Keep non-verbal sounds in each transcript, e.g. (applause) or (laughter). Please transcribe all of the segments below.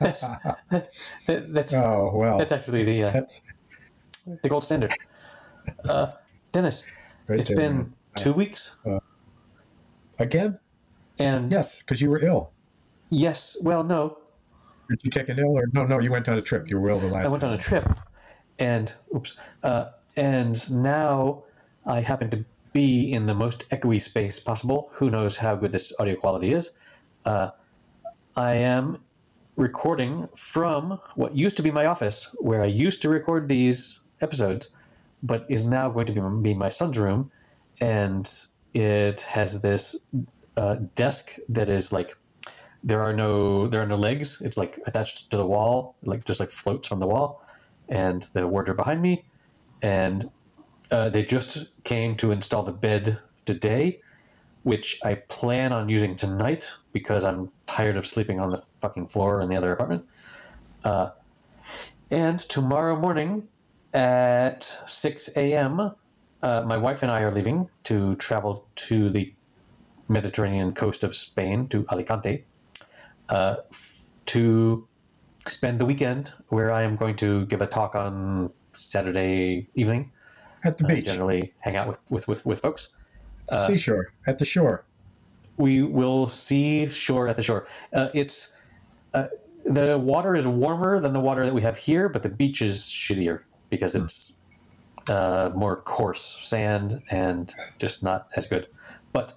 that's, that's, oh well, that's actually the uh, that's the gold standard. Uh, Dennis, Right it's been man. two weeks, again. and Yes, because you were ill. yes, well, no, Did you take an ill or no? No, you went on a trip. You were ill the last. I went on a trip, and oops, uh, and now I happen to be in the most echoey space possible. Who knows how good this audio quality is? Uh, I am recording from what used to be my office, where I used to record these episodes, but is now going to be, be my son's room, and it has this uh, desk that is like there are no there are no legs. It's like attached to the wall, like just like floats from the wall, and the wardrobe behind me, and uh, they just came to install the bed today, which I plan on using tonight because I'm tired of sleeping on the fucking floor in the other apartment. Uh, and tomorrow morning at 6 a.m., uh, my wife and I are leaving to travel to the Mediterranean coast of Spain, to Alicante, uh, to spend the weekend where I am going to give a talk on Saturday evening. At the Uh, beach, generally hang out with, with, with, with folks. seashore, at the shore. we will see shore at the shore. Uh, it's uh, the water is warmer than the water that we have here, but the beach is shittier because it's uh, more coarse sand and just not as good. But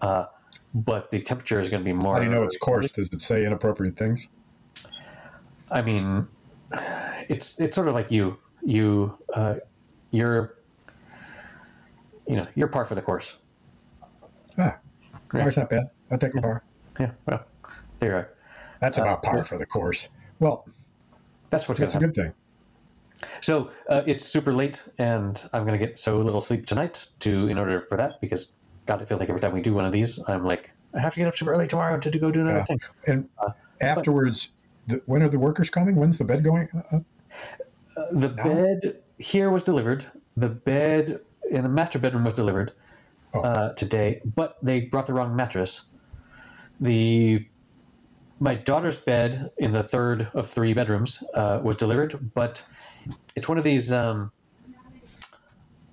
uh, but the temperature is going to be more. How do you know it's coarse? Does it say inappropriate things? I mean, it's it's sort of like you you uh, you're you know you're par for the course. Ah, bar's not bad. I'll take a bar. Yeah, well, there you are. That's about par for the course. Well, That's what's that's a good thing. So uh, it's super late, and I'm going to get so little sleep tonight to in order for that because God, it feels like every time we do one of these, I'm like, I have to get up super early tomorrow to, to go do another Yeah. thing. And afterwards, the, when are the workers coming? When's the bed going? Uh, The bed here was delivered. The bed in the master bedroom was delivered Oh. uh, today, but they brought the wrong mattress. The my daughter's bed in the third of three bedrooms uh, was delivered, but it's one of these. Um,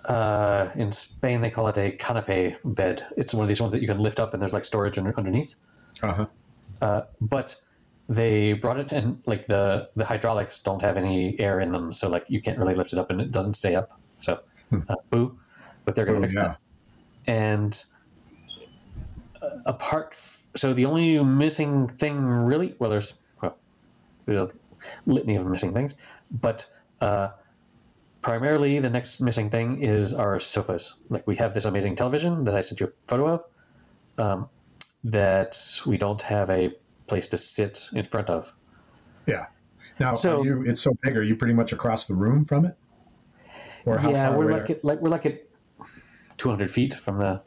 uh, in Spain, they call it a canape bed. It's one of these ones that you can lift up and there's like storage under, underneath. uh-huh. Uh, but they brought it and like the the hydraulics don't have any air in them, so like you can't really lift it up and it doesn't stay up. So, uh, boo. But they're going to Oh, fix yeah. that. And uh, apart, so the only missing thing really, well, there's well, there's litany of missing things, but uh, primarily the next missing thing is our sofas. Like we have this amazing television that I sent you a photo of. Um, that we don't have a place to sit in front of. Yeah. Now, So- you, it's so big. Are you pretty much across the room from it? Or how yeah, far we're like are- at, like we're like at 200 feet from the.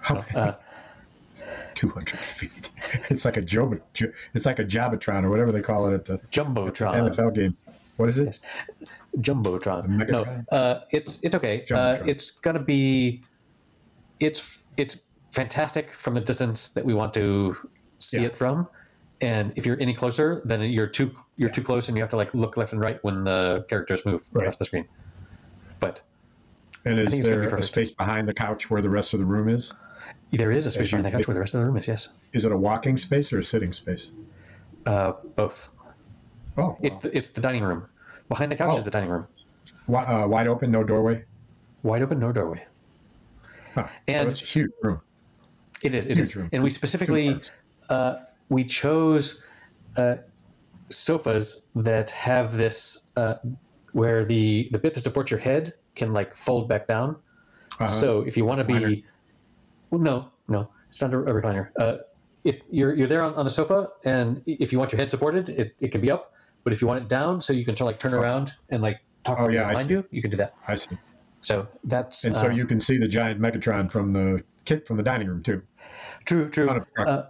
how- Uh, (laughs) 200 feet. (laughs) It's like a job. It's like a Jabotron or whatever they call it at the Jumbotron. NFL games. What is it? Jumbotron. No, uh, it's it's okay. Uh, it's gonna be. It's it's fantastic from the distance that we want to see Yeah. it from, and if you're any closer, then you're too you're too close, and you have to like look left and right when the characters move Right. across the screen. But And is be there a space behind the couch where the rest of the room is? there is a space behind the couch where the rest of the room is. Yes, Is it a walking space or a sitting space? uh, both. Oh, It's the, it's the dining room. Behind the couch Oh. is the dining room. uh, wide open, no doorway. Wide open, no doorway. Huh. And- so it's a huge room. It is. It Huge is. room. And we specifically uh, we chose uh, sofas that have this uh, where the the bit to support your head can like fold back down. Uh-huh. So if you want to be, well, no, no, it's not a, a recliner. Uh, it, you're you're there on, on the sofa, and if you want your head supported, it, it can be up. But if you want it down, so you can sort of like turn around and like talk Oh, to yeah, behind you, you can do that. I see. So that's And so uh, you can see the giant Megatron from the kit from the dining room too. True, true. Uh,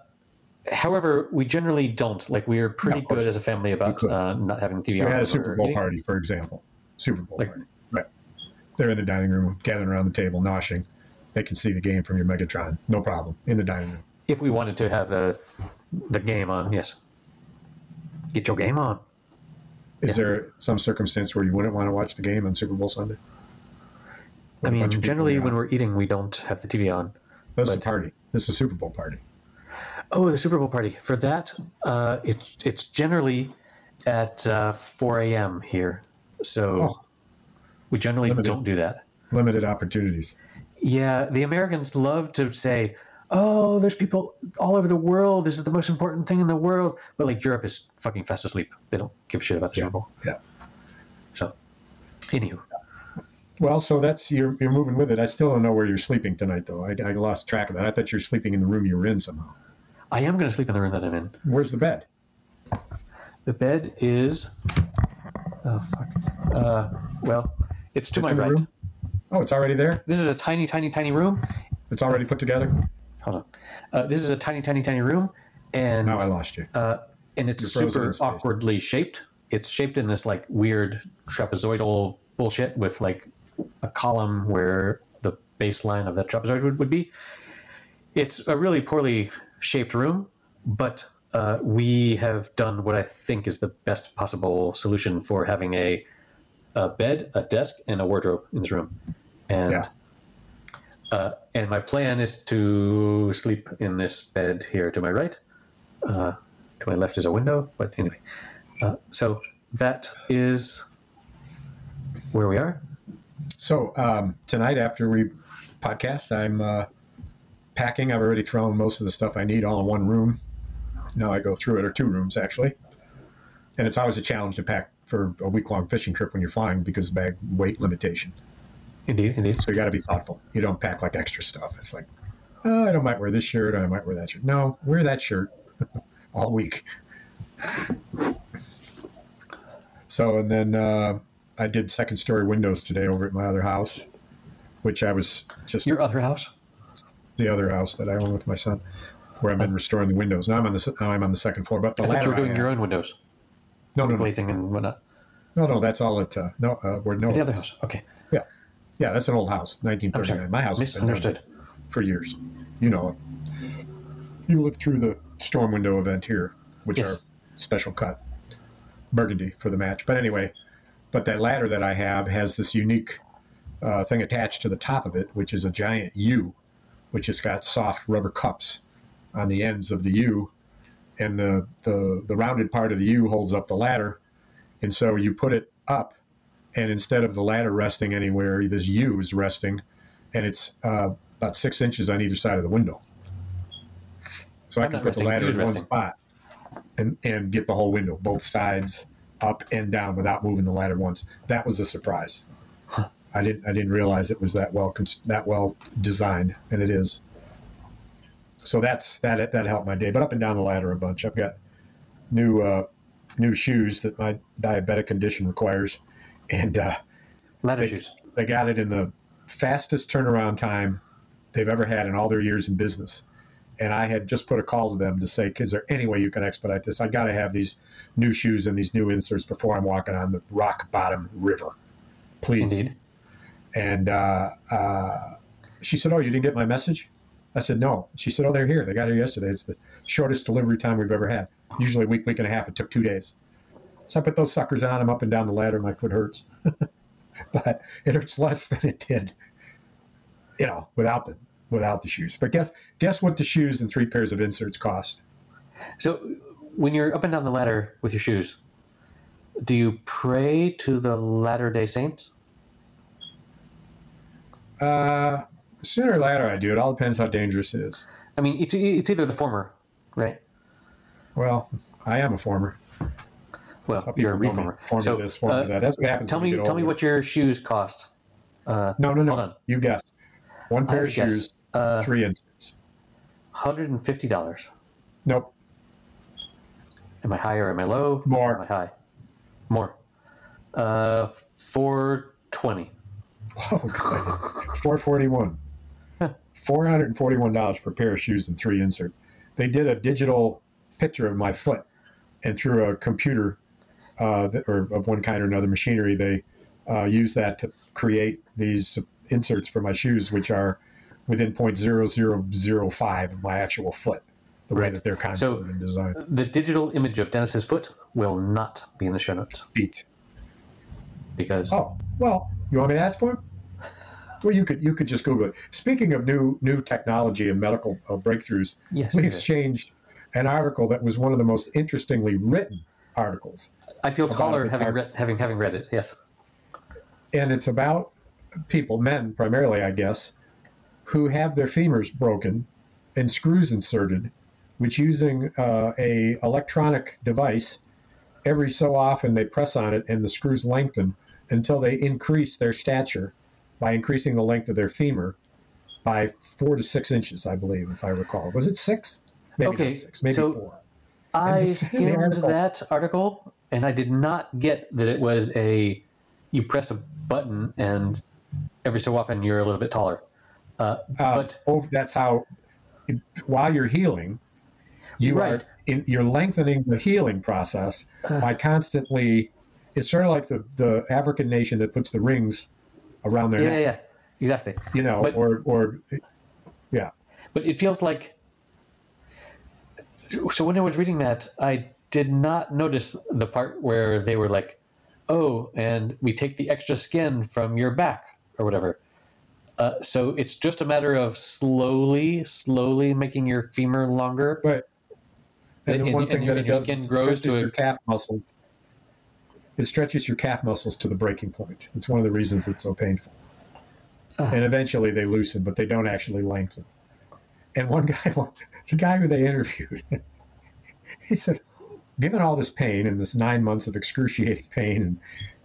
however, we generally don't. Like, we're pretty No, good as a family about uh, not having TV We on. had a Super Bowl eating. party, for example. Super Bowl Like- party. Right. They're in the dining room, gathering around the table, noshing. they can see the game from your Megatron, no problem, in the dining room. If we wanted to have the the game on, yes. Get your game on. Is Yeah. there some circumstance where you wouldn't want to watch the game on Super Bowl Sunday? With I mean, bunch of people generally when we're eating, we don't have the TV on. this is a party. This is a Super Bowl party. Oh, the Super Bowl party. For that, uh, it's it's generally at uh, 4 a.m. here. So Oh. we generally Limited. don't do that. Limited opportunities. Yeah, the Americans love to say, "Oh, there's people all over the world. This is the most important thing in the world." But like Europe is fucking fast asleep. They don't give a shit about the Super Bowl. Yeah. So, anywho, Well, so that's you're you're moving with it. I still don't know where you're sleeping tonight, though. I, I lost track of that. I thought you were sleeping in the room you were in somehow. I am going to sleep in the room that I'm in. Where's the bed? The bed is. Oh fuck. Uh, well, it's to Just my right. room? Oh, it's already there. This is a tiny, tiny, tiny room. It's already put together. Hold on. Uh, this is a tiny, tiny, tiny room, and Now I lost you. uh, and it's super awkwardly shaped. It's shaped in this like weird trapezoidal bullshit with like a column where the baseline of that trapezoid would, would be. It's a really poorly shaped room, but uh, we have done what I think is the best possible solution for having a, a bed, a desk, and a wardrobe in this room. And Yeah. uh, and my plan is to sleep in this bed here to my right. Uh, to my left is a window, but anyway. Uh, so that is where we are. So um, tonight, after we podcast, I'm uh, packing. I've already thrown most of the stuff I need all in one room. Now I go through it, or two rooms actually. And it's always a challenge to pack for a week long fishing trip when you're flying because of bag weight limitation. Indeed, indeed. So you got to be thoughtful. You don't pack like extra stuff. It's like, oh, I don't might wear this shirt, or I might wear that shirt. No, wear that shirt (laughs) all week. So and then uh, I did second story windows today over at my other house, which I was just Your other house? The other house that I own with my son, where I've been restoring the windows. Now I'm on the now I'm on the second floor, but the I thought you were doing your own windows, no no no glazing and whatnot. no no that's all at uh, no uh, we're no The other house. Okay. yeah yeah that's an old house I'm 1939 my house Misunderstood. for years. You know, you lived through the storm window event here, which Yes. are special cut burgundy for the match. But anyway, but that ladder that I have has this unique uh, thing attached to the top of it, which is a giant U, which has got soft rubber cups on the ends of the U, and the the the rounded part of the U holds up the ladder, and so you put it up, and instead of the ladder resting anywhere, this U is resting, and it's uh, about six inches on either side of the window. So I I'm can not put the ladder in one resting? spot and, and get the whole window, both sides, up and down, without moving the ladder once. That was a surprise. I didn't I didn't realize it was that well that well designed, and it is. So that's that that helped my day. But up and down the ladder a bunch. I've got new uh, new shoes that my diabetic condition requires, and uh, Ladder They- shoes. they got it in the fastest turnaround time they've ever had in all their years in business. And I had just put a call to them to say, is there any way you can expedite this? I got to have these new shoes and these new inserts before I'm walking on the rock bottom river. Please. Indeed. And uh, uh, she said, Oh, you didn't get my message? I said, No. She said, Oh, they're here. They got here yesterday. It's the shortest delivery time we've ever had. Usually a week, week and a half. It took two days. So I put those suckers on. I'm up and down the ladder. My foot hurts. (laughs) but it hurts less than it did, you know, without the without the shoes. But guess guess what the shoes and three pairs of inserts cost? So when you're up and down the ladder with your shoes, do you pray to the Latter Day Saints? Uh, sooner or later, I do. It all depends how dangerous it is. I mean, it's it's either the former, right? Well, I am a former. Well, you're a people call me reformer. Former So, this, former uh, that. That's what happens. tell me, tell me what your shoes cost. Uh, No, no, no. You guessed. One pair of shoes, Uh, three inserts. hundred and fifty dollars. Nope. Am I high or am I low? More. Am I high? More. Uh, four twenty. Oh, Four forty one. Four hundred and forty one dollars per pair of shoes and three inserts. They did a digital picture of my foot, and through a computer, uh, or of one kind or another machinery, they uh, use that to create these inserts for my shoes, which are within 0.0005 of my actual foot, the way that they're kind So- of and designed. The digital image of Dennis's foot will not be in the show notes Feet. because Oh, well, you want me to ask for him? Well, you could you could just Google it. Speaking of new new technology and medical uh, breakthroughs, Yes, we exchanged an article that was one of the most interestingly written articles, I feel taller having read, having having read it. Yes. and it's about people, men primarily, I guess, who have their femurs broken and screws inserted, which using uh, a electronic device, every so often they press on it and the screws lengthen until they increase their stature by increasing the length of their femur by four to six inches, I believe, if I recall. Was it six? Maybe Okay, six, maybe so- four. I it's in the skimmed article. that article and I did not get that it was a you press a button and every so often you're a little bit taller. Uh, Uh, but oh, that's how while you're healing you Right. are in, you're lengthening the healing process by constantly it's sort of like the, the african nation that puts the rings around their yeah, neck yeah, yeah, exactly. you know But- or or yeah But it feels like. So when I was reading that, I did not notice the part where they were like, "Oh, and we take the extra skin from your back or whatever." Uh, so it's just a matter of slowly, slowly making your femur longer. but and, And- the one and- thing and that your- it does skin grows to a- your calf muscles it stretches your calf muscles to the breaking point. It's one of the reasons it's so painful. Ah. and eventually they loosen but they don't actually lengthen. And one guy (laughs) the guy who they interviewed (laughs) he said given all this pain and this nine months of excruciating pain and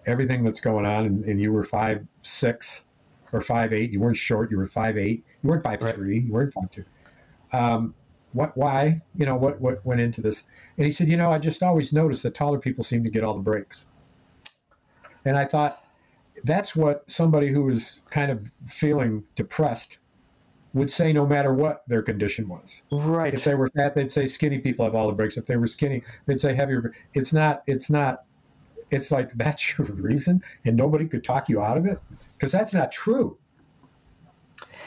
everything that's going on and, and you were five six or five eight you weren't short you were five eight you weren't five Right. three you weren't five two. Um, what why you know what what went into this? And he said you know i just always noticed that taller people seem to get all the breaks and i thought that's what somebody who was kind of feeling depressed would say no matter what their condition was. Right. if they were fat they'd say skinny people have all the breaks. If they were skinny they'd say heavier it's not it's not it's like (laughs) that's your reason and nobody could talk you out of it? Because that's not true.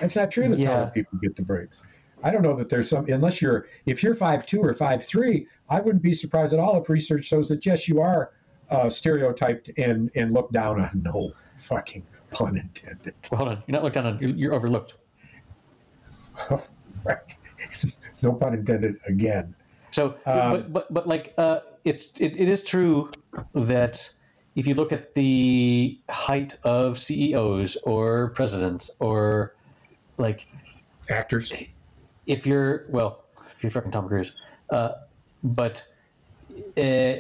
That's not true that Yeah. taller people get the breaks. I don't know that there's some unless you're if you're five two or five three i wouldn't be surprised at all if research shows that yes you are uh, stereotyped and and looked down on no fucking pun intended Well, hold on. You're not looked down on. You're, you're overlooked. (laughs) right no pun intended again So, Um, but, but but like uh, it's it, it is true that if you look at the height of CEOs or presidents or like actors if you're well if you're fucking Tom Cruise, uh, but uh,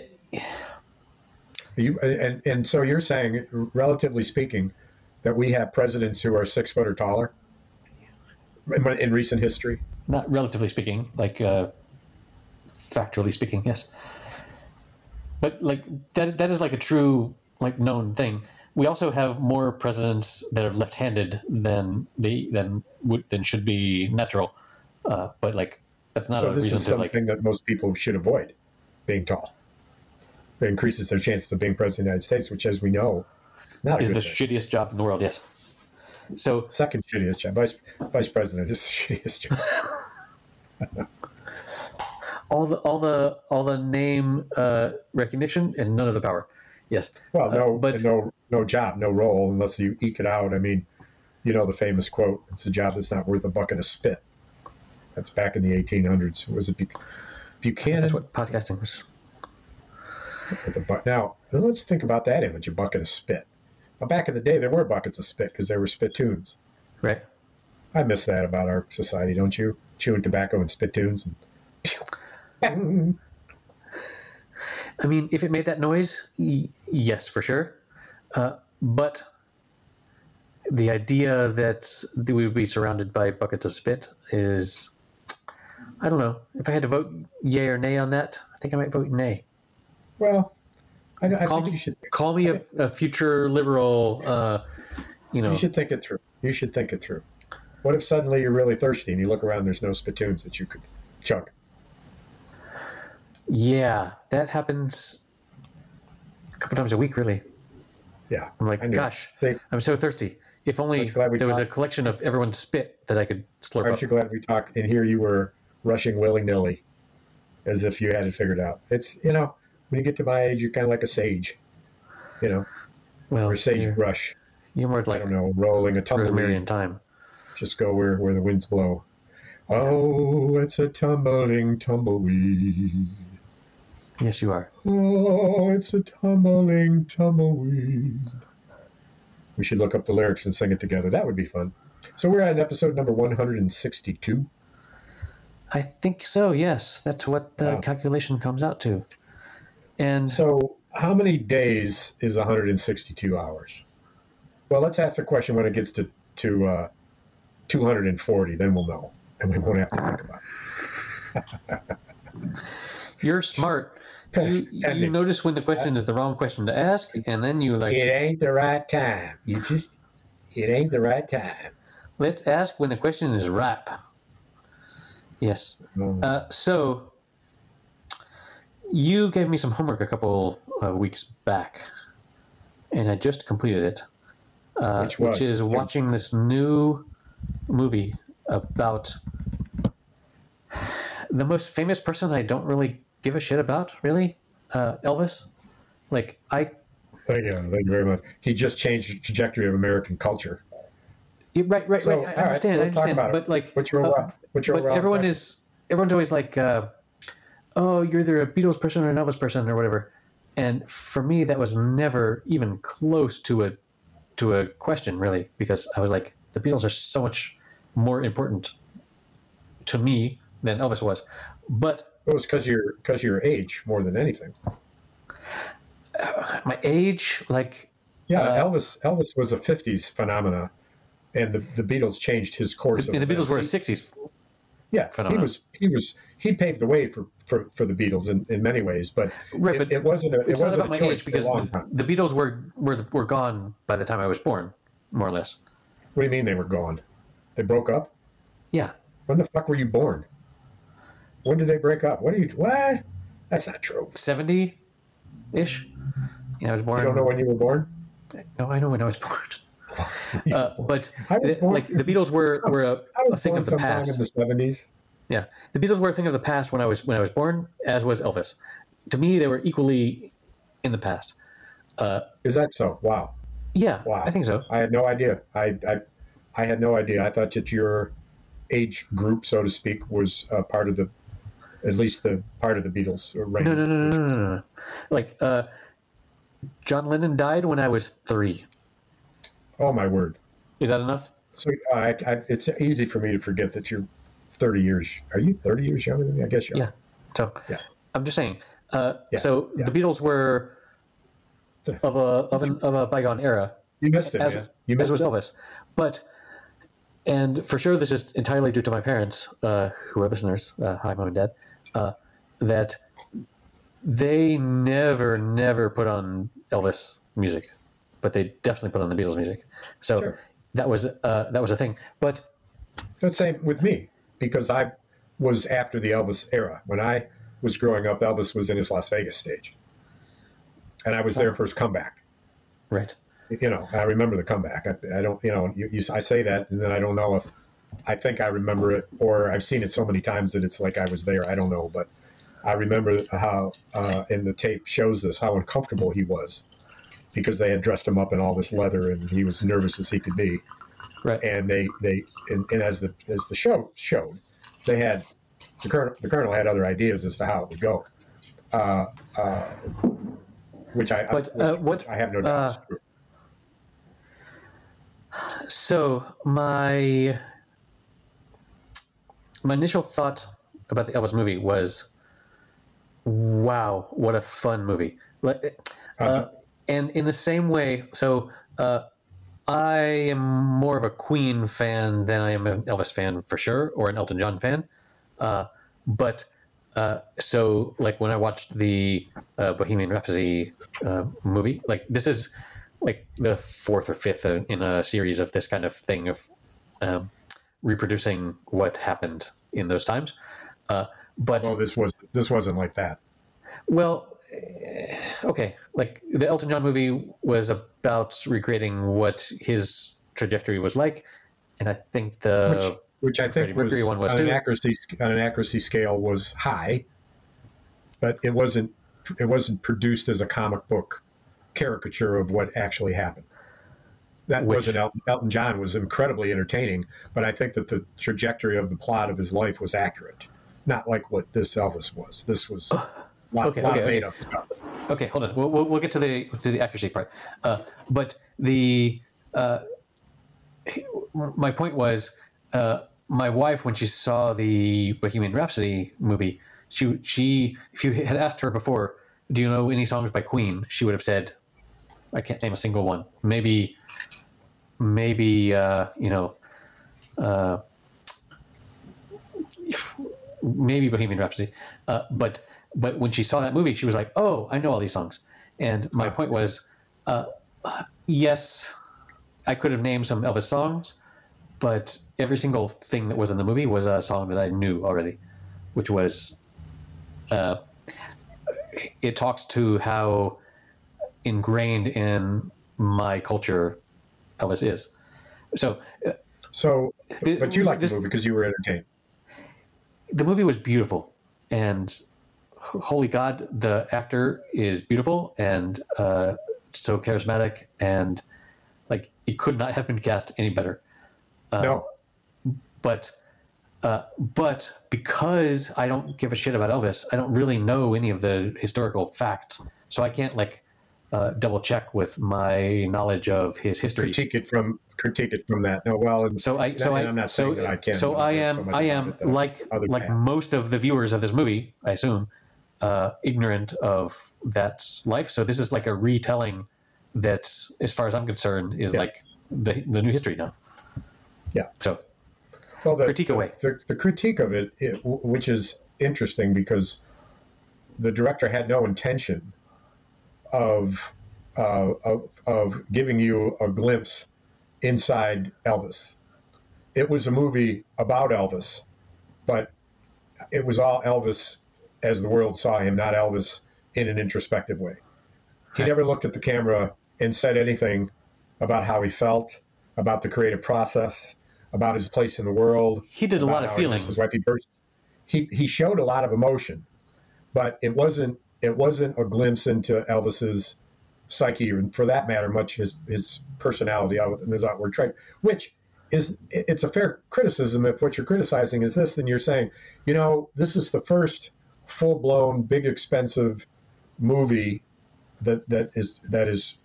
You, and, and so you're saying, relatively speaking, that we have presidents who are six foot or taller in, in recent history. not relatively speaking, like uh, factually speaking, yes. But like that that is like a true like known thing. We also have more presidents that are left-handed than the than would than should be natural. Uh, but like that's not so a this reason is to something like that most people should avoid, being tall. It increases their chances of being president of the United States, which, as we know, not is the thing. shittiest job in the world. Yes. So Second shittiest job. Vice, vice president is the (laughs) shittiest job. all the all the all the name uh, recognition and none of the power. Yes. Well, no, Uh, but- no, no job, no role, unless you eke it out. I mean, you know the famous quote: "It's a job that's not worth a bucket of spit." That's back in the 1800s. Was it Buchanan? That's what podcasting was. With a bu- now, let's think about that image: a bucket of spit. Now, back in the day, there were buckets of spit because there were spittoons. Right. I miss that about our society, don't you? Chewing tobacco and spittoons. And (laughs) I mean, if it made that noise, y- yes, for sure. Uh, but the idea that we would be surrounded by buckets of spit is, I don't know. If I had to vote yay or nay on that, I think I might vote nay. Well, I, I Call think you should call me a, a future liberal. Uh, you know, you should think it through. You should think it through. What if suddenly you're really thirsty and you look around, there's no spittoons that you could chug? yeah, that happens a couple times a week. Really, Yeah. I'm like, I knew it. gosh, See, I'm so thirsty. If only Aren't glad we there was a collection of everyone's spit that I could slurp Aren't up. you glad we talked? And here you were rushing willy nilly, as if you had it figured out. It's you know when you get to my age, you're kind of like a sage, you know, well, or a sage you're, brush. you're more like, I don't know, rolling a tumbleweed. in time. Just go where where the winds blow. Oh, it's a tumbling tumbleweed. Yes, you are. Oh, it's a tumbling tumbleweed. We should look up the lyrics and sing it together. That would be fun. So we're at episode number 162. I think so. Yes, that's what the Wow. calculation comes out to. And So, how many days is 162 hours? Well, let's ask the question when it gets to to uh, 240. Then we'll know, and we won't have to think about it. you're smart. You, you notice when the question is the wrong question to ask, and then you like, it ain't the right time. You just, it ain't the right time. let's ask when the question is ripe. Yes. Uh, so you gave me some homework a couple uh, weeks back, and I just completed it. Uh, Which was? is watching this new movie about the most famous person I don't really give a shit about, really, uh, Elvis. Like I, Thank you, thank you very much. He just changed the trajectory of American culture. yeah, right, right, So, right. I all right, understand, so I understand. it. But like, What's your uh, what's your but everyone impression? is everyone's always like uh, oh you're either a beatles person or an elvis person or whatever and for me that was never even close to a to a question really because i was like the beatles are so much more important to me than elvis was but It was because you're because your age more than anything. my age like Yeah, Uh, Elvis Elvis was a '50s phenomena, and the, the Beatles changed his course. and the beatles were a events. 60s Yeah, he was he was he paved the way for, for, for the Beatles in, in many ways, but Right, it, but it wasn't a, it wasn't about a my choice age because for a long the, time. the beatles were, were were gone by the time i was born more or less What do you mean they were gone? They broke up. yeah When the fuck were you born? When did they break up? What are you? What? That's not true. 70 ish yeah i was born You don't know when you were born? No, I know when I was born. (laughs) Uh, but I was born- like the Beatles (laughs) were, were a, I a was thing born of the past. in the '70s. Yeah, the Beatles were a thing of the past when I was when I was born, as was Elvis. To me, they were equally in the past. Is that so? Wow. Yeah, Wow. I think so. I had no idea. I, I, I had no idea. I thought that your age group, so to speak, was uh, part of the, at least the part of the Beatles. uh, Reign. No, no, no, no, no, no, no. Like uh, John Lennon died when I was three. Oh my word! Is that enough? So uh, I, I, it's easy for me to forget that you're thirty years. Are you thirty years younger than me? I guess you are. Yeah. So Yeah. I'm just saying. Uh, Yeah, So yeah. the Beatles were of a of, an, of a bygone era. You missed it, as, man. You as missed was it. Elvis. But, and for sure, this is entirely due to my parents, uh, who are listeners. Uh, hi, mom and dad. Uh, that they never, never put on Elvis music, but they definitely put on the Beatles music. So Sure. that was uh, that was a thing. But The same with me because I was after the Elvis era. When I was growing up, Elvis was in his Las Vegas stage, and I was there for his comeback. right, you know, I remember the comeback. I, I don't, you know, you, you, I say that, and then I don't know if I think I remember it, or I've seen it so many times that it's like I was there. I don't know, but I remember how, uh, and the tape shows this, how uncomfortable he was because they had dressed him up in all this leather, and he was nervous as he could be. Right. And they, they, and, and as the as the show showed, they had the colonel. The colonel had other ideas as to how it would go, uh, uh, which I, But, which, uh, what, I have no doubt. is uh, true. So my my initial thought about the Elvis movie was, "Wow, what a fun movie!" Uh, Uh-huh. and in the same way, so uh, I am more of a Queen fan than I am an Elvis fan for sure, or an Elton John fan. Uh, but uh, so, like when I watched the uh, Bohemian Rhapsody uh, movie, like this is like the fourth or fifth in a series of this kind of thing of um, reproducing what happened in those times. Uh, but Well, this was this wasn't like that. well, Eh, okay. Like the Elton John movie was about recreating what his trajectory was like, and I think the which, which I think was, one was on too. an accuracy on an accuracy scale was high, but it wasn't it wasn't produced as a comic book caricature of what actually happened. That Which- wasn't Elton, Elton John was incredibly entertaining, but I think that the trajectory of the plot of his life was accurate, not like what this Elvis was. This was a (laughs) lot, Okay, lot okay, okay. Okay, hold on. We'll, we'll, we'll get to the to the accuracy part. Uh, but the uh, my point was, uh, my wife when she saw the Bohemian Rhapsody movie, she she if you had asked her before, do you know any songs by Queen? She would have said, I can't name a single one. Maybe, maybe uh, you know. Uh, maybe Bohemian Rhapsody, uh, but but when she saw that movie, she was like, "Oh, I know all these songs." And my point was, uh, yes, I could have named some Elvis songs, but every single thing that was in the movie was a song that I knew already, which was, uh, it talks to how ingrained in my culture Elvis is. So, uh, So, the- but you liked this- the movie because you were entertained. the movie was beautiful and holy god the actor is beautiful and uh, so charismatic and like it could not have been cast any better. No, but uh, but because i don't give a shit about elvis i don't really know any of the historical facts. So i can't like uh, double check with my knowledge of his history. Critique it from critique it from that. No, well, and So I, so I, I'm not so, saying that I can't. so I am, so I am like, like most of the viewers of this movie, I assume, uh, ignorant of that life. So this is like a retelling that, as far as I'm concerned, is Yes. like the the new history now. Yeah. So well, the, critique the, away. The, the critique of it, it, which is interesting because the director had no intention of, uh, of of giving you a glimpse inside Elvis. It was a movie about Elvis, but it was all Elvis as the world saw him, not Elvis in an introspective way. He never looked at the camera and said anything about how he felt, about the creative process, about his place in the world. he did a lot of how he feeling. His wife. He, burst, he he showed a lot of emotion, but it wasn't it wasn't a glimpse into Elvis's psyche, and for that matter, much his his personality and his outward trait, which is it's a fair criticism. If what you're criticizing is this, then you're saying, you know, this is the first full blown, big, expensive movie that that is that is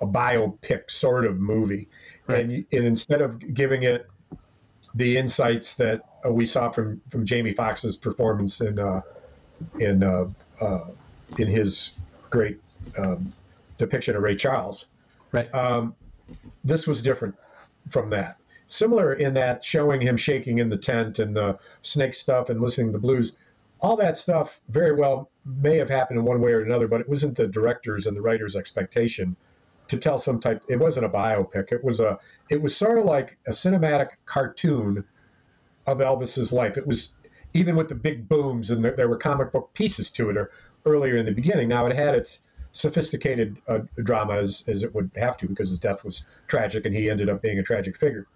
a biopic sort of movie, Right. and, and instead of giving it the insights that uh, we saw from from Jamie Foxx's performance in uh, in uh, uh, in his great um, depiction of Ray Charles, right. um, this was different from that. Similar in that showing him shaking in the tent and the snake stuff and listening to the blues, all that stuff very well may have happened in one way or another, but it wasn't the director's and the writer's expectation to tell some type. It wasn't a biopic. It was a. It was sort of like a cinematic cartoon of Elvis's life. It was even with the big booms and there, there were comic book pieces to it or earlier in the beginning. Now it had its sophisticated uh, drama as, as it would have to because his death was tragic and he ended up being a tragic figure.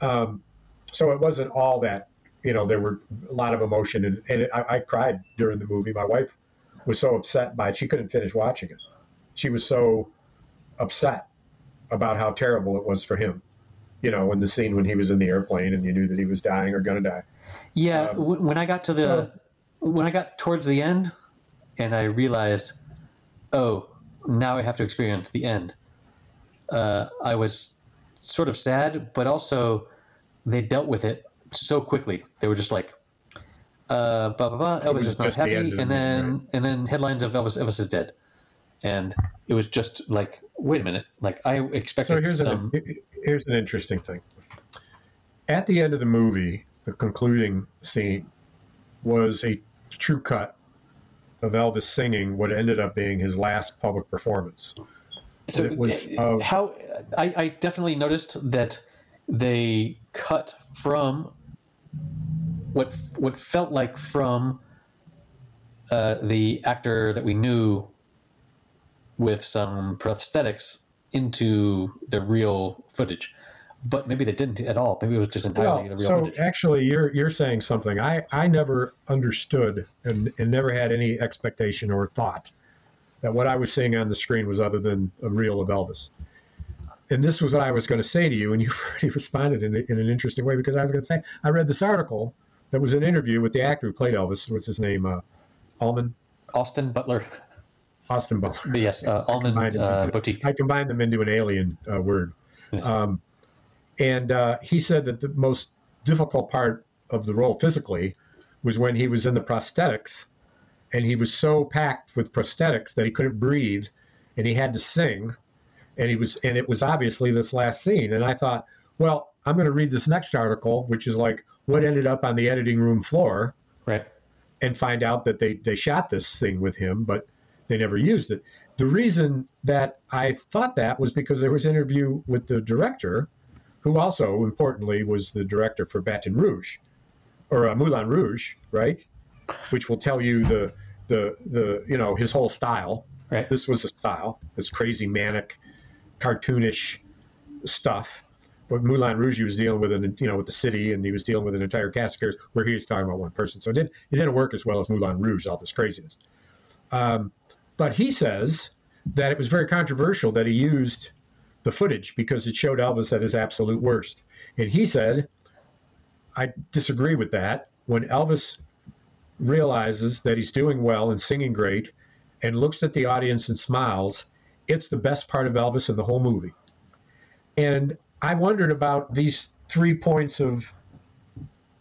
Um, so it wasn't all that, you know, there were a lot of emotion and, and I, I cried during the movie. My wife was so upset by it. She couldn't finish watching it. She was so upset about how terrible it was for him. You know, in the scene when he was in the airplane and you knew that he was dying or going to die. Yeah, w when I got to the so- when I got towards the end, and I realized, oh, now I have to experience the end. Uh, I was sort of sad, but also they dealt with it so quickly. They were just like, uh, blah blah blah. Elvis is not happy, the and then and then headlines of Elvis Elvis is dead, and it was just like, wait a minute, like I So expected here's some. an here's an interesting thing. At the end of the movie, the concluding scene was a true cut of Elvis singing what ended up being his last public performance. So it was, uh, uh, how I, I definitely noticed that they cut from what what felt like from uh, the actor that we knew with some prosthetics into the real footage. but maybe they didn't at all. Maybe it was just entirely Well, the real so footage. actually, you're you're saying something I I never understood and, and never had any expectation or thought that what I was seeing on the screen was other than a reel of Elvis. And this was what I was going to say to you, and you (laughs) already responded in, in an interesting way because I was going to say I read this article that was an interview with the actor who played Elvis. What's his name? Uh, Almond Austin Butler, Austin Butler. but (laughs) yes, uh, Almond combined uh. Boutique. I combined them into an alien uh, word. Yes. Um, and uh, he said that the most difficult part of the role physically was when he was in the prosthetics and he was so packed with prosthetics that he couldn't breathe and he had to sing and he was and it was obviously this last scene and i thought well i'm going to read this next article which is like what ended up on the editing room floor Right. and find out that they, they shot this thing with him, but they never used it. The reason that I thought that was because there was an interview with the director, who also importantly was the director for Baton Rouge, or uh, Moulin Rouge, right? Which will tell you the the the you know his whole style. Right. This was a style, this crazy manic, cartoonish stuff. But Moulin Rouge, he was dealing with an, you know, with the city, and he was dealing with an entire cast of characters where he was talking about one person. So it didn't, it didn't work as well as Moulin Rouge, all this craziness. Um, but he says that it was very controversial that he used the footage because it showed Elvis at his absolute worst. And he said, I disagree with that. When Elvis realizes that he's doing well and singing great and looks at the audience and smiles, it's the best part of Elvis in the whole movie. And I wondered about these three points of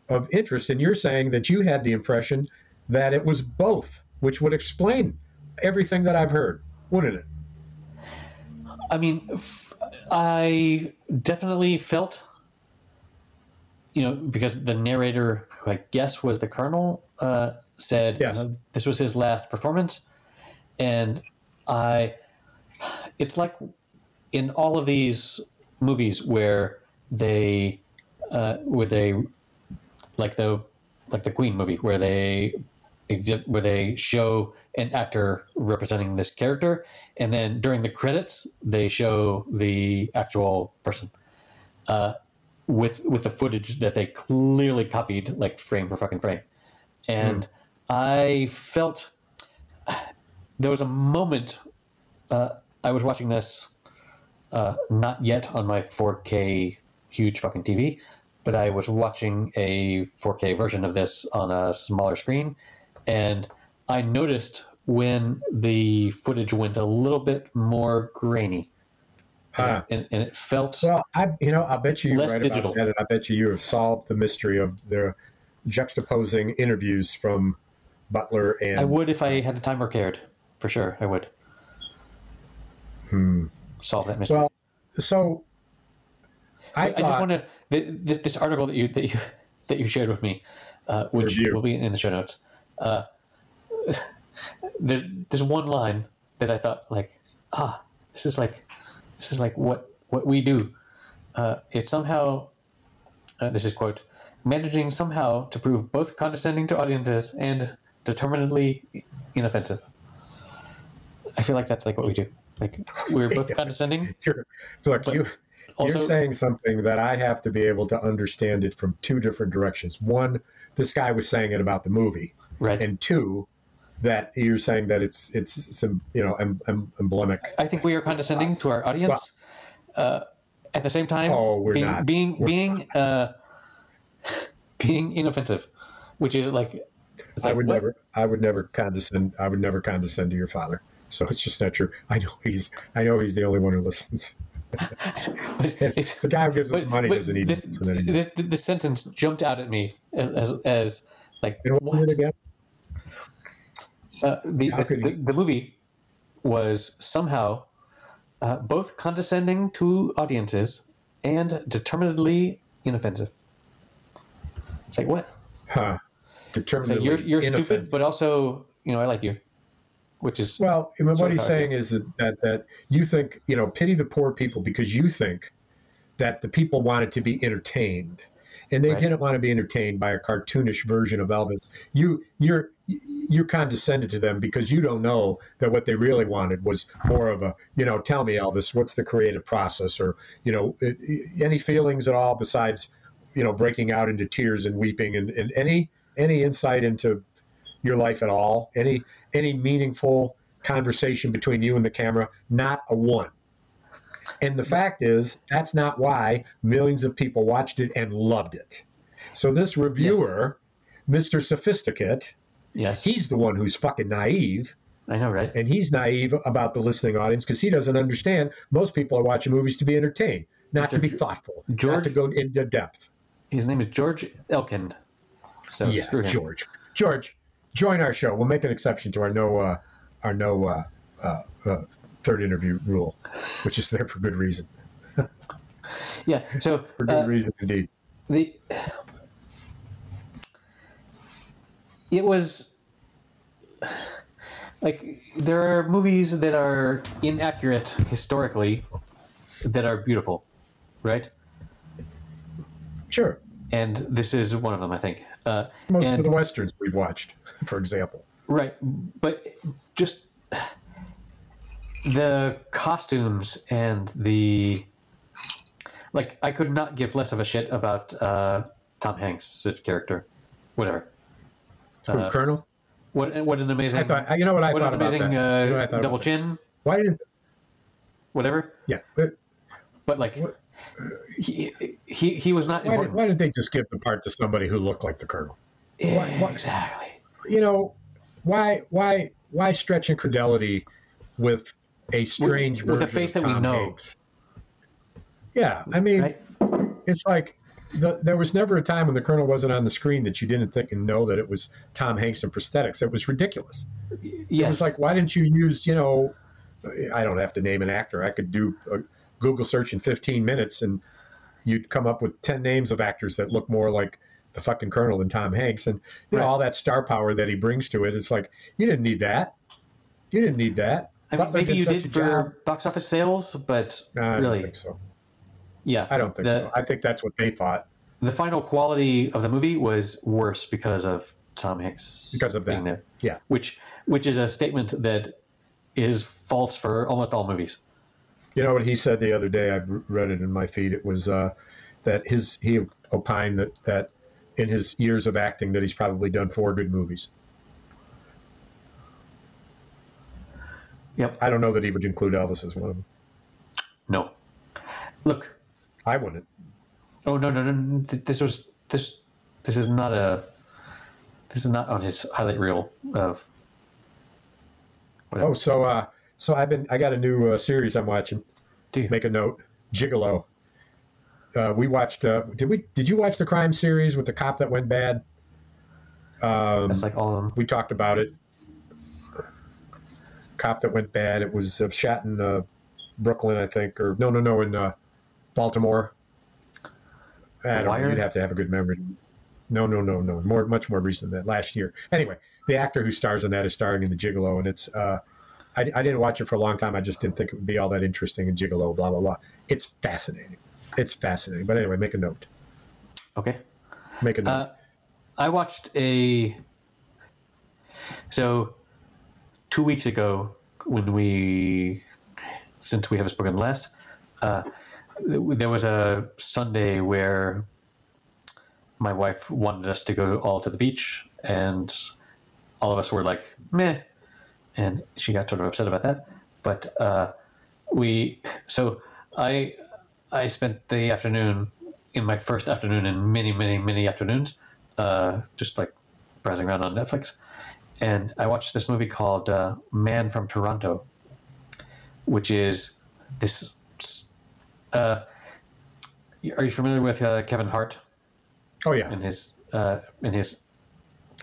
of interest, and you're saying that you had the impression that it was both, which would explain everything that I've heard, wouldn't it? I mean, f- I definitely felt, you know, because the narrator, who I guess was the colonel, uh, said Yes. you know, this was his last performance, and I, it's like in all of these movies where they, uh, where they, like the, like the Queen movie, where they exhibit where they show an actor representing this character and then during the credits they show the actual person uh, with with the footage that they clearly copied like frame for fucking frame. And i felt there was a moment uh, i was watching this uh, not yet on my 4k huge fucking tv but i was watching a 4k version of this on a smaller screen and I noticed when the footage went a little bit more grainy, Ah. and, and it felt Well, I, you know, I bet you Less right digital. about that, and I bet you you have solved the mystery of the juxtaposing interviews from Butler and I would if I had the time or cared, for sure. I would solve that mystery. Well, so I, I, thought, just want to this this article that you that you (laughs) that you shared with me, uh, which Review. will be in the show notes. Uh, (laughs) there, there's one line that I thought like, ah, this is like, this is like what what we do. Uh, it's somehow, uh, this is quote, managing somehow to prove both condescending to audiences and determinedly inoffensive. I feel like that's like what we do. Like we're both (laughs) condescending. you're, look, you also- you're saying something that I have to be able to understand it from two different directions. One, this guy was saying it about the movie, Right. and two, that you're saying that it's it's some you know em, em, emblemic. I think we are condescending to our audience. uh, at the same time, Oh, we're being not. being We're being uh, (laughs) being inoffensive, which is like I like would what? never, I would never condescend. I would never condescend to your father. So it's just not true. I know he's, I know he's the only one who listens. (laughs) But The guy who gives us money but doesn't even this, listen anymore. this, this sentence jumped out at me as as like And what what? again? Uh, the, could the, the movie was somehow uh, both condescending to audiences and determinedly inoffensive. It's like what? Huh. Determinedly like, you're you're stupid, but also you know I like you, which is Well, I mean, Sort what he's saying is that, that that you think you know pity the poor people because you think that the people wanted to be entertained, and they Right. didn't want to be entertained by a cartoonish version of Elvis. You you're you condescended to them because you don't know that what they really wanted was more of a you know tell me elvis what's the creative process or you know it, any feelings at all besides you know breaking out into tears and weeping and, and any any insight into your life at all. Any any meaningful conversation between you and the camera not a one. And the fact is that's not why millions of people watched it and loved it. So this reviewer mr sophisticate Yes, he's the one who's fucking naive. I know, right? and he's naive about the listening audience because he doesn't understand most people are watching movies to be entertained not to be thoughtful not George- to go into depth. His name is George Elkind. So yeah george. George join our show we'll make an exception to our no uh, our no uh, uh, uh, third interview rule which is there for good reason (laughs) Yeah. So (laughs) for good uh, reason indeed the it was like there are movies that are inaccurate historically that are beautiful, right? sure And this is one of them, I think. Uh, most and, of the westerns we've watched (laughs) for example Right, but just the costumes and the like, I could not give less of a shit about uh, Tom Hanks' character. Whatever. Who, Uh, colonel What what an amazing i thought you know what i what thought an about amazing that You know uh, double about chin, why didn't whatever. yeah but But like, What- he, he he was not why did, why did they just give the part to somebody who looked like the colonel why- why- exactly. you know, why why why stretch infidelity with a strange with a face of that we know. Hanks? Yeah, I mean, Right? it's like the, there was never a time when the colonel wasn't on the screen that you didn't think and know that it was Tom Hanks and prosthetics. It was ridiculous. It Yes. was like, why didn't you use, you know, I don't have to name an actor. I could do a Google search in 15 minutes and you'd come up with 10 names of actors that look more like the fucking colonel than Tom Hanks. And, you know, all that star power that he brings to it. It's like, you didn't need that. You didn't need that. I mean, maybe you did for job. box office sales, but No, really, don't think so. yeah, I don't think the, so. I think that's what they thought. The final quality of the movie was worse because of Tom Hanks Because of being that. there. Yeah. which which is a statement that is false for almost all movies. You know what he said the other day? I read it in my feed. It was uh, that his he opined that that in his years of acting that he's probably done four good movies. Yep. I don't know that he would include Elvis as one of them. No. Look. I wouldn't. Oh no no no! This was this. This is not a. This is not on his highlight reel of. Whatever. Oh, so uh, so I've been I got a new uh, series I'm watching. Do you? Make a note, Gigolo. Uh, we watched. Uh, did we? Did you watch the crime series with the cop that went bad? Um, That's like all of them. we talked about it. Cop that went bad. It was uh, shot in uh, Brooklyn, I think, or no, no, no, in uh, Baltimore. I don't know. You'd have to have a good memory. No, no, no, no. More, much more recent than that. Last year. Anyway, the actor who stars in that is starring in the Gigolo, and it's. I, I didn't watch it for a long time. I just didn't think it would be all that interesting and Gigolo. Blah blah blah. It's fascinating. It's fascinating. But anyway, make a note. Okay. Make a note. Uh, I watched a. So, two weeks ago, when we, since we haven't spoken last, uh, there was a Sunday where my wife wanted us to go all to the beach, and all of us were like, meh. And she got sort of upset about that. But uh, we, so I, I spent the afternoon in my first afternoon in many, many, many afternoons, uh, just like browsing around on Netflix. And I watched this movie called uh, Man from Toronto, which is this. Uh, are you familiar with uh, Kevin Hart oh yeah, in his uh, in his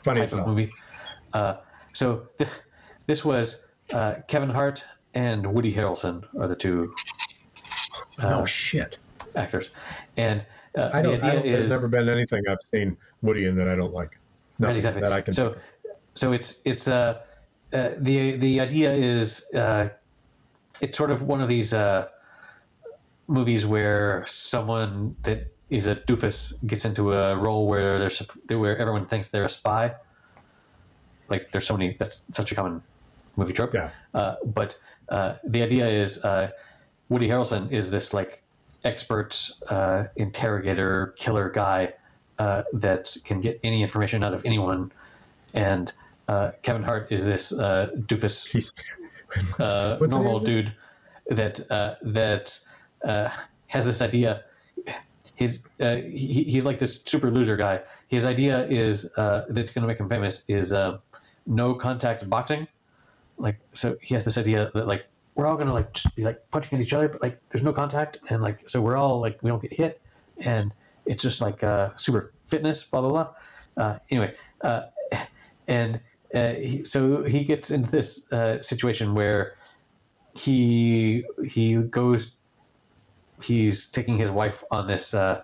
funny type of movie? Uh, so th- (laughs) this was uh, Kevin Hart and Woody Harrelson are the two no shit. actors, and uh, I don't. the I don't there's never been anything I've seen Woody in that I don't like. Right, exactly. that I can. so, so it's it's uh, uh, the the idea is uh, it's sort of one of these uh, movies where someone that is a doofus gets into a role where there's where everyone thinks they're a spy, like there's so many. That's such a common movie trope. Yeah. Uh, but uh, the idea is uh, Woody Harrelson is this like expert uh, interrogator killer guy uh, that can get any information out of anyone, and uh, Kevin Hart is this uh, doofus (laughs) uh, (laughs) what's normal dude that uh, that uh, has this idea. His uh, he, he's like this super loser guy. His idea is uh, that's going to make him famous is uh, no contact boxing. Like so, he has this idea that like we're all to like just be like punching at each other, but like there's no contact, and like so we're all like we don't get hit, and it's just like uh, super fitness, blah blah blah. Uh, anyway, uh, and uh, he, so he gets into this uh, situation where he he goes he's taking his wife on this uh,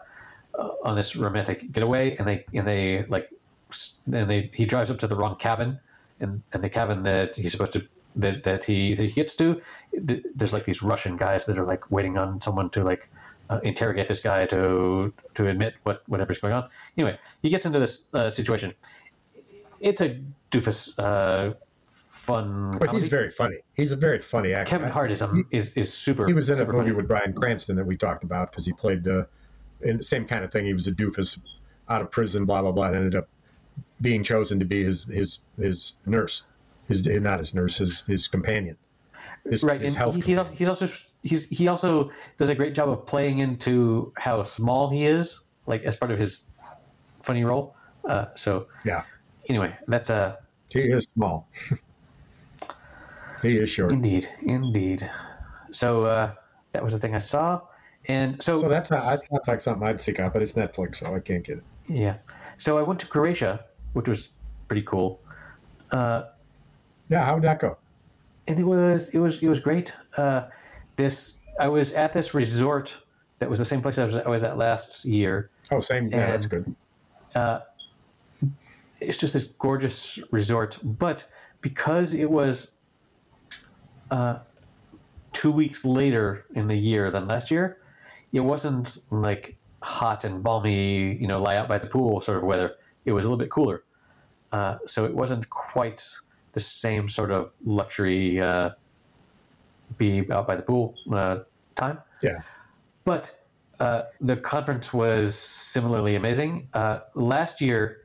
on this romantic getaway and they and they like and they he drives up to the wrong cabin and and the cabin that he's supposed to that, that he that he gets to there's like these Russian guys that are like waiting on someone to like uh, interrogate this guy to to admit what whatever's going on anyway he gets into this uh, situation it's a doofus uh, fun But comedy. he's very funny. He's a very funny actor. Kevin Hart is um, is is super. He was in a movie funny. with Bryan Cranston that we talked about because he played the in the same kind of thing. He was a doofus out of prison, blah blah blah, and ended up being chosen to be his his his nurse, his not his nurse, his his companion, his, right, his and health. he, he's, al- he's also he's he also does a great job of playing into how small he is, like as part of his funny role. Uh, so yeah, anyway, that's uh, he is small. he is short. indeed, indeed. So uh, that was the thing I saw, and so, So that's not, that sounds like something I'd seek out, but it's Netflix, so I can't get it. yeah. So I went to Croatia, which was pretty cool. Yeah, how would that go? and it was it was it was great. Uh, this I was at this resort that was the same place I was, I was at last year. Oh, same. Yeah, that's good. It's just this gorgeous resort, but because it was uh, two weeks later in the year than last year, it wasn't like hot and balmy, you know, lie out by the pool sort of weather. It was a little bit cooler, uh, so it wasn't quite the same sort of luxury uh, be out by the pool uh, time. Yeah. But uh, the conference was similarly amazing. Uh, last year,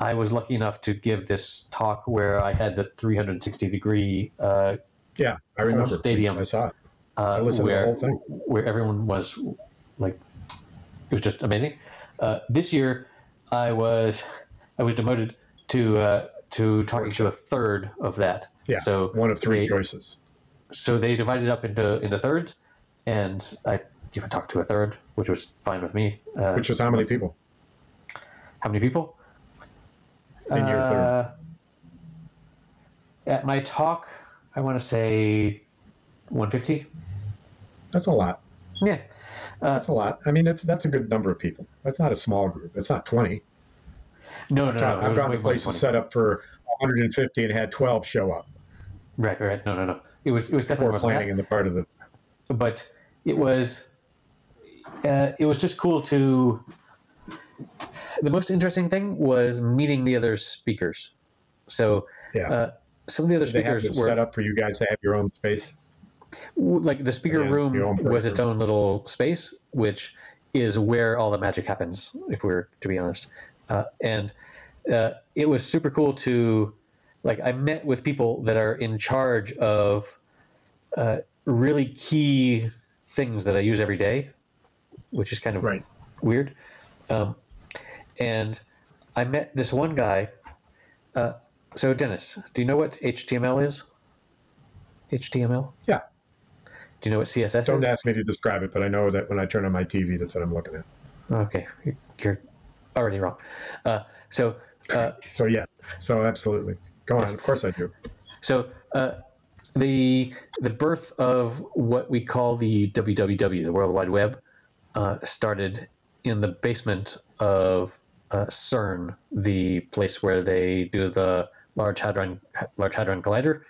I was lucky enough to give this talk where I had the 360 degree uh, Yeah, I remember. stadium. I saw it. uh, listened to the where whole thing. where everyone was like, it was just amazing. Uh, this year, I was I was demoted to uh, to talking to a third of that. Yeah, so one of three they- choices. so they divided up into into thirds, and I gave a talk to a third, which was fine with me. Uh, Which was how many people how many people? in your third? Uh, At my talk, I want to say 150. That's a lot. Yeah. That's a lot. I mean, it's that's a good number of people. That's not a small group. It's not twenty. No, no, no. I've gone to places set up for 150 and had 12 show up Right, right. No, no, no. It was it was definitely planning in the part of the. but it was uh, it was just cool to the most interesting thing was meeting the other speakers so Yeah, uh, some of the other speakers were set up for you guys to have your own space. like the speaker room your own break was its own little space which is where all the magic happens if we're to be honest uh, and uh, it was super cool to like i met with people that are in charge of uh, really key things that i use every day which is kind of Right. weird um, and i met this one guy uh, so dennis do you know what html is html Yeah. do you know what css is? Don't is ask me to describe it, but I know that when I turn on my TV, that's what I'm looking at. okay you're already wrong uh, so uh, So yes, so absolutely. Go on. Of course I do. So uh, the the birth of what we call the WWW, the World Wide Web, uh, started in the basement of uh, CERN, the place where they do the Large Hadron Large Hadron Collider,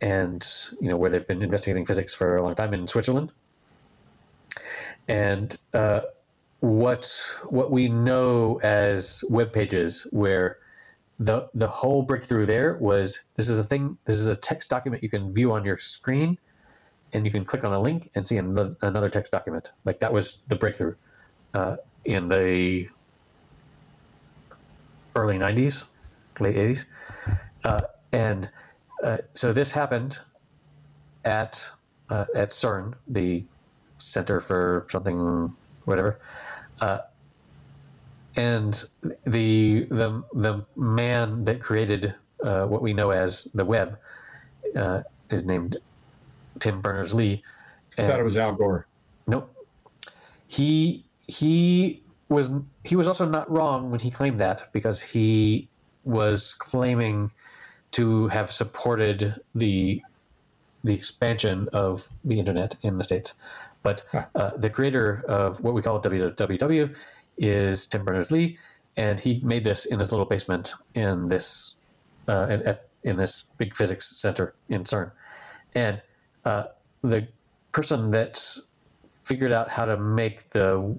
and you know where they've been investigating physics for a long time in Switzerland. And uh, what what we know as web pages, where the the whole breakthrough there was this is a thing. This is a text document you can view on your screen, and you can click on a link and see another, text document. Like that was the breakthrough uh, in the early '90s, late '80s, uh, and uh, so this happened at uh, at CERN, the Center for something, whatever. Uh, and the the the man that created uh, what we know as the web uh, is named Tim Berners Lee. I thought it was Al Gore. Nope. He he was he was also not wrong when he claimed that because he was claiming to have supported the the expansion of the internet in the states. But uh, the creator of what we call www is Tim Berners Lee, and he made this in this little basement in this uh, at, at, in this big physics center in CERN, and uh, the person that figured out how to make the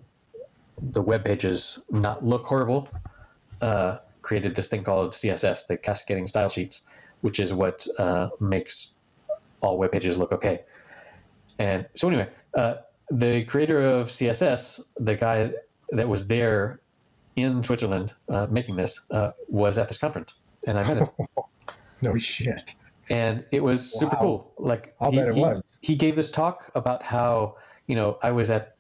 the web pages not look horrible uh, created this thing called CSS, the cascading style sheets, which is what uh, makes all web pages look okay. And so anyway, uh, the creator of CSS, the guy that was there in Switzerland uh, making this, uh, was at this conference, and I met him. (laughs) no shit. And it was super Wow. cool. Like I'll he, bet it he, was. he gave this talk about how you know I was at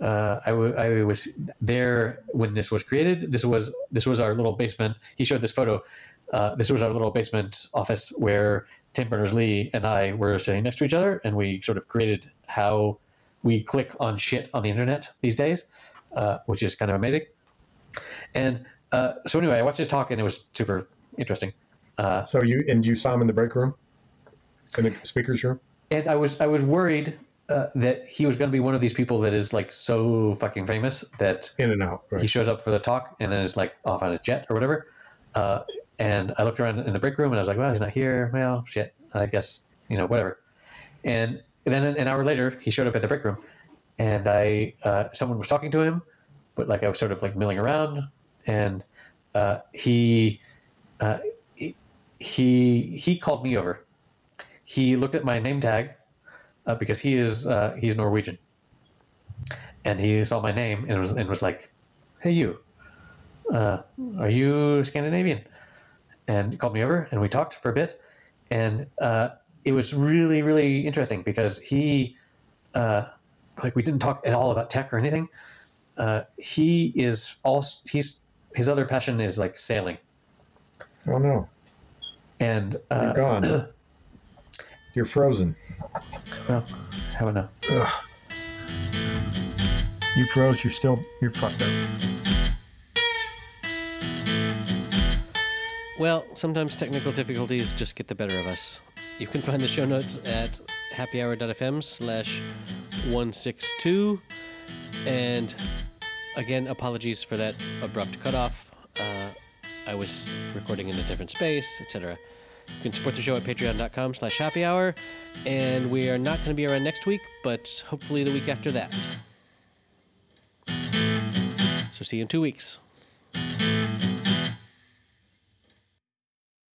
uh, I, w- I was there when this was created. This was this was our little basement. He showed this photo. Uh, this was our little basement office where Tim Berners Lee and I were sitting next to each other, and we sort of created how we click on shit on the internet these days, uh, which is kind of amazing. And uh, so anyway, I watched his talk, and it was super interesting. Uh, So you and you saw him in the break room, in the speakers room. and I was I was worried uh, that he was going to be one of these people that is like so fucking famous that In and out. Right. he shows up for the talk and then is like off on his jet or whatever. Uh, and I looked around in the break room and I was like, well, he's not here. Well, shit. I guess you know whatever. And then an hour later, he showed up at the break room, and I uh, someone was talking to him, but like I was sort of like milling around, and uh, he, uh, he he he called me over. He looked at my name tag uh, because he is uh, he's Norwegian, and he saw my name and was and was like, "Hey, you, uh, are you Scandinavian?" And he called me over and we talked for a bit, and uh, it was really really interesting because he, uh, like, we didn't talk at all about tech or anything. Uh, he is all he's his other passion is like sailing, oh no, and you're uh, gone. (clears throat) you're frozen. well, how about now? You froze. You're still. You're fucked up. Well, sometimes technical difficulties just get the better of us. You can find the show notes at happyhour.fm slash 162. And again, apologies for that abrupt cutoff. Uh, I was recording in a different space, etc. You can support the show at patreon.com slash. And we are not going to be around next week, but hopefully the week after that. So see you in two weeks.